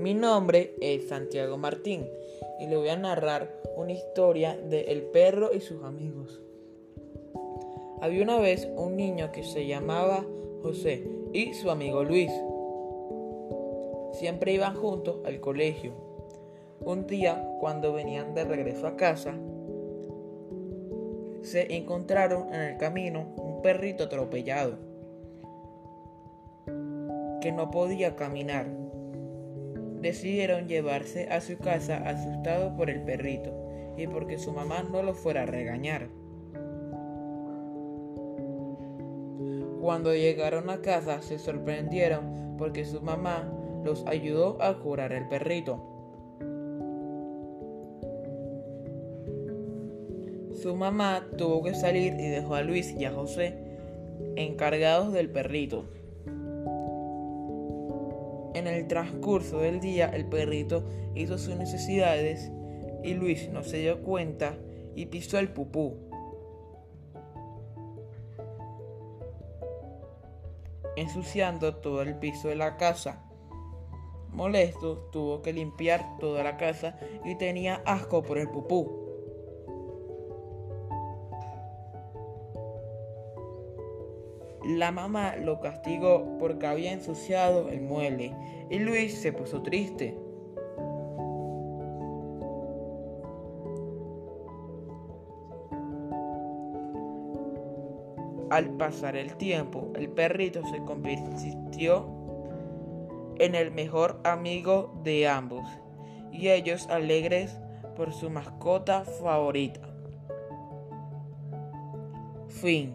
nombre es Santiago Martín y le voy a narrar una historia de El perro y sus amigos. Había una vez un niño que se llamaba José y su amigo Luis. Siempre iban juntos al colegio. Un día, cuando venían de regreso a casa, se encontraron en el camino un perrito atropellado que no podía caminar. Decidieron llevarse a su casa asustados por el perrito y porque su mamá no lo fuera a regañar. Cuando llegaron a casa se sorprendieron porque su mamá los ayudó a curar el perrito. Su mamá tuvo que salir y dejó a Luis y a José encargados del perrito. En el transcurso del día el perrito hizo sus necesidades y Luis no se dio cuenta y pisó el pupú. ensuciando todo el piso de la casa. Molesto, tuvo que limpiar toda la casa y tenía asco por el pupú. La mamá lo castigó porque había ensuciado el mueble y Luis se puso triste. Al pasar el tiempo, el perrito se convirtió en el mejor amigo de ambos y ellos alegres por su mascota favorita. Fin.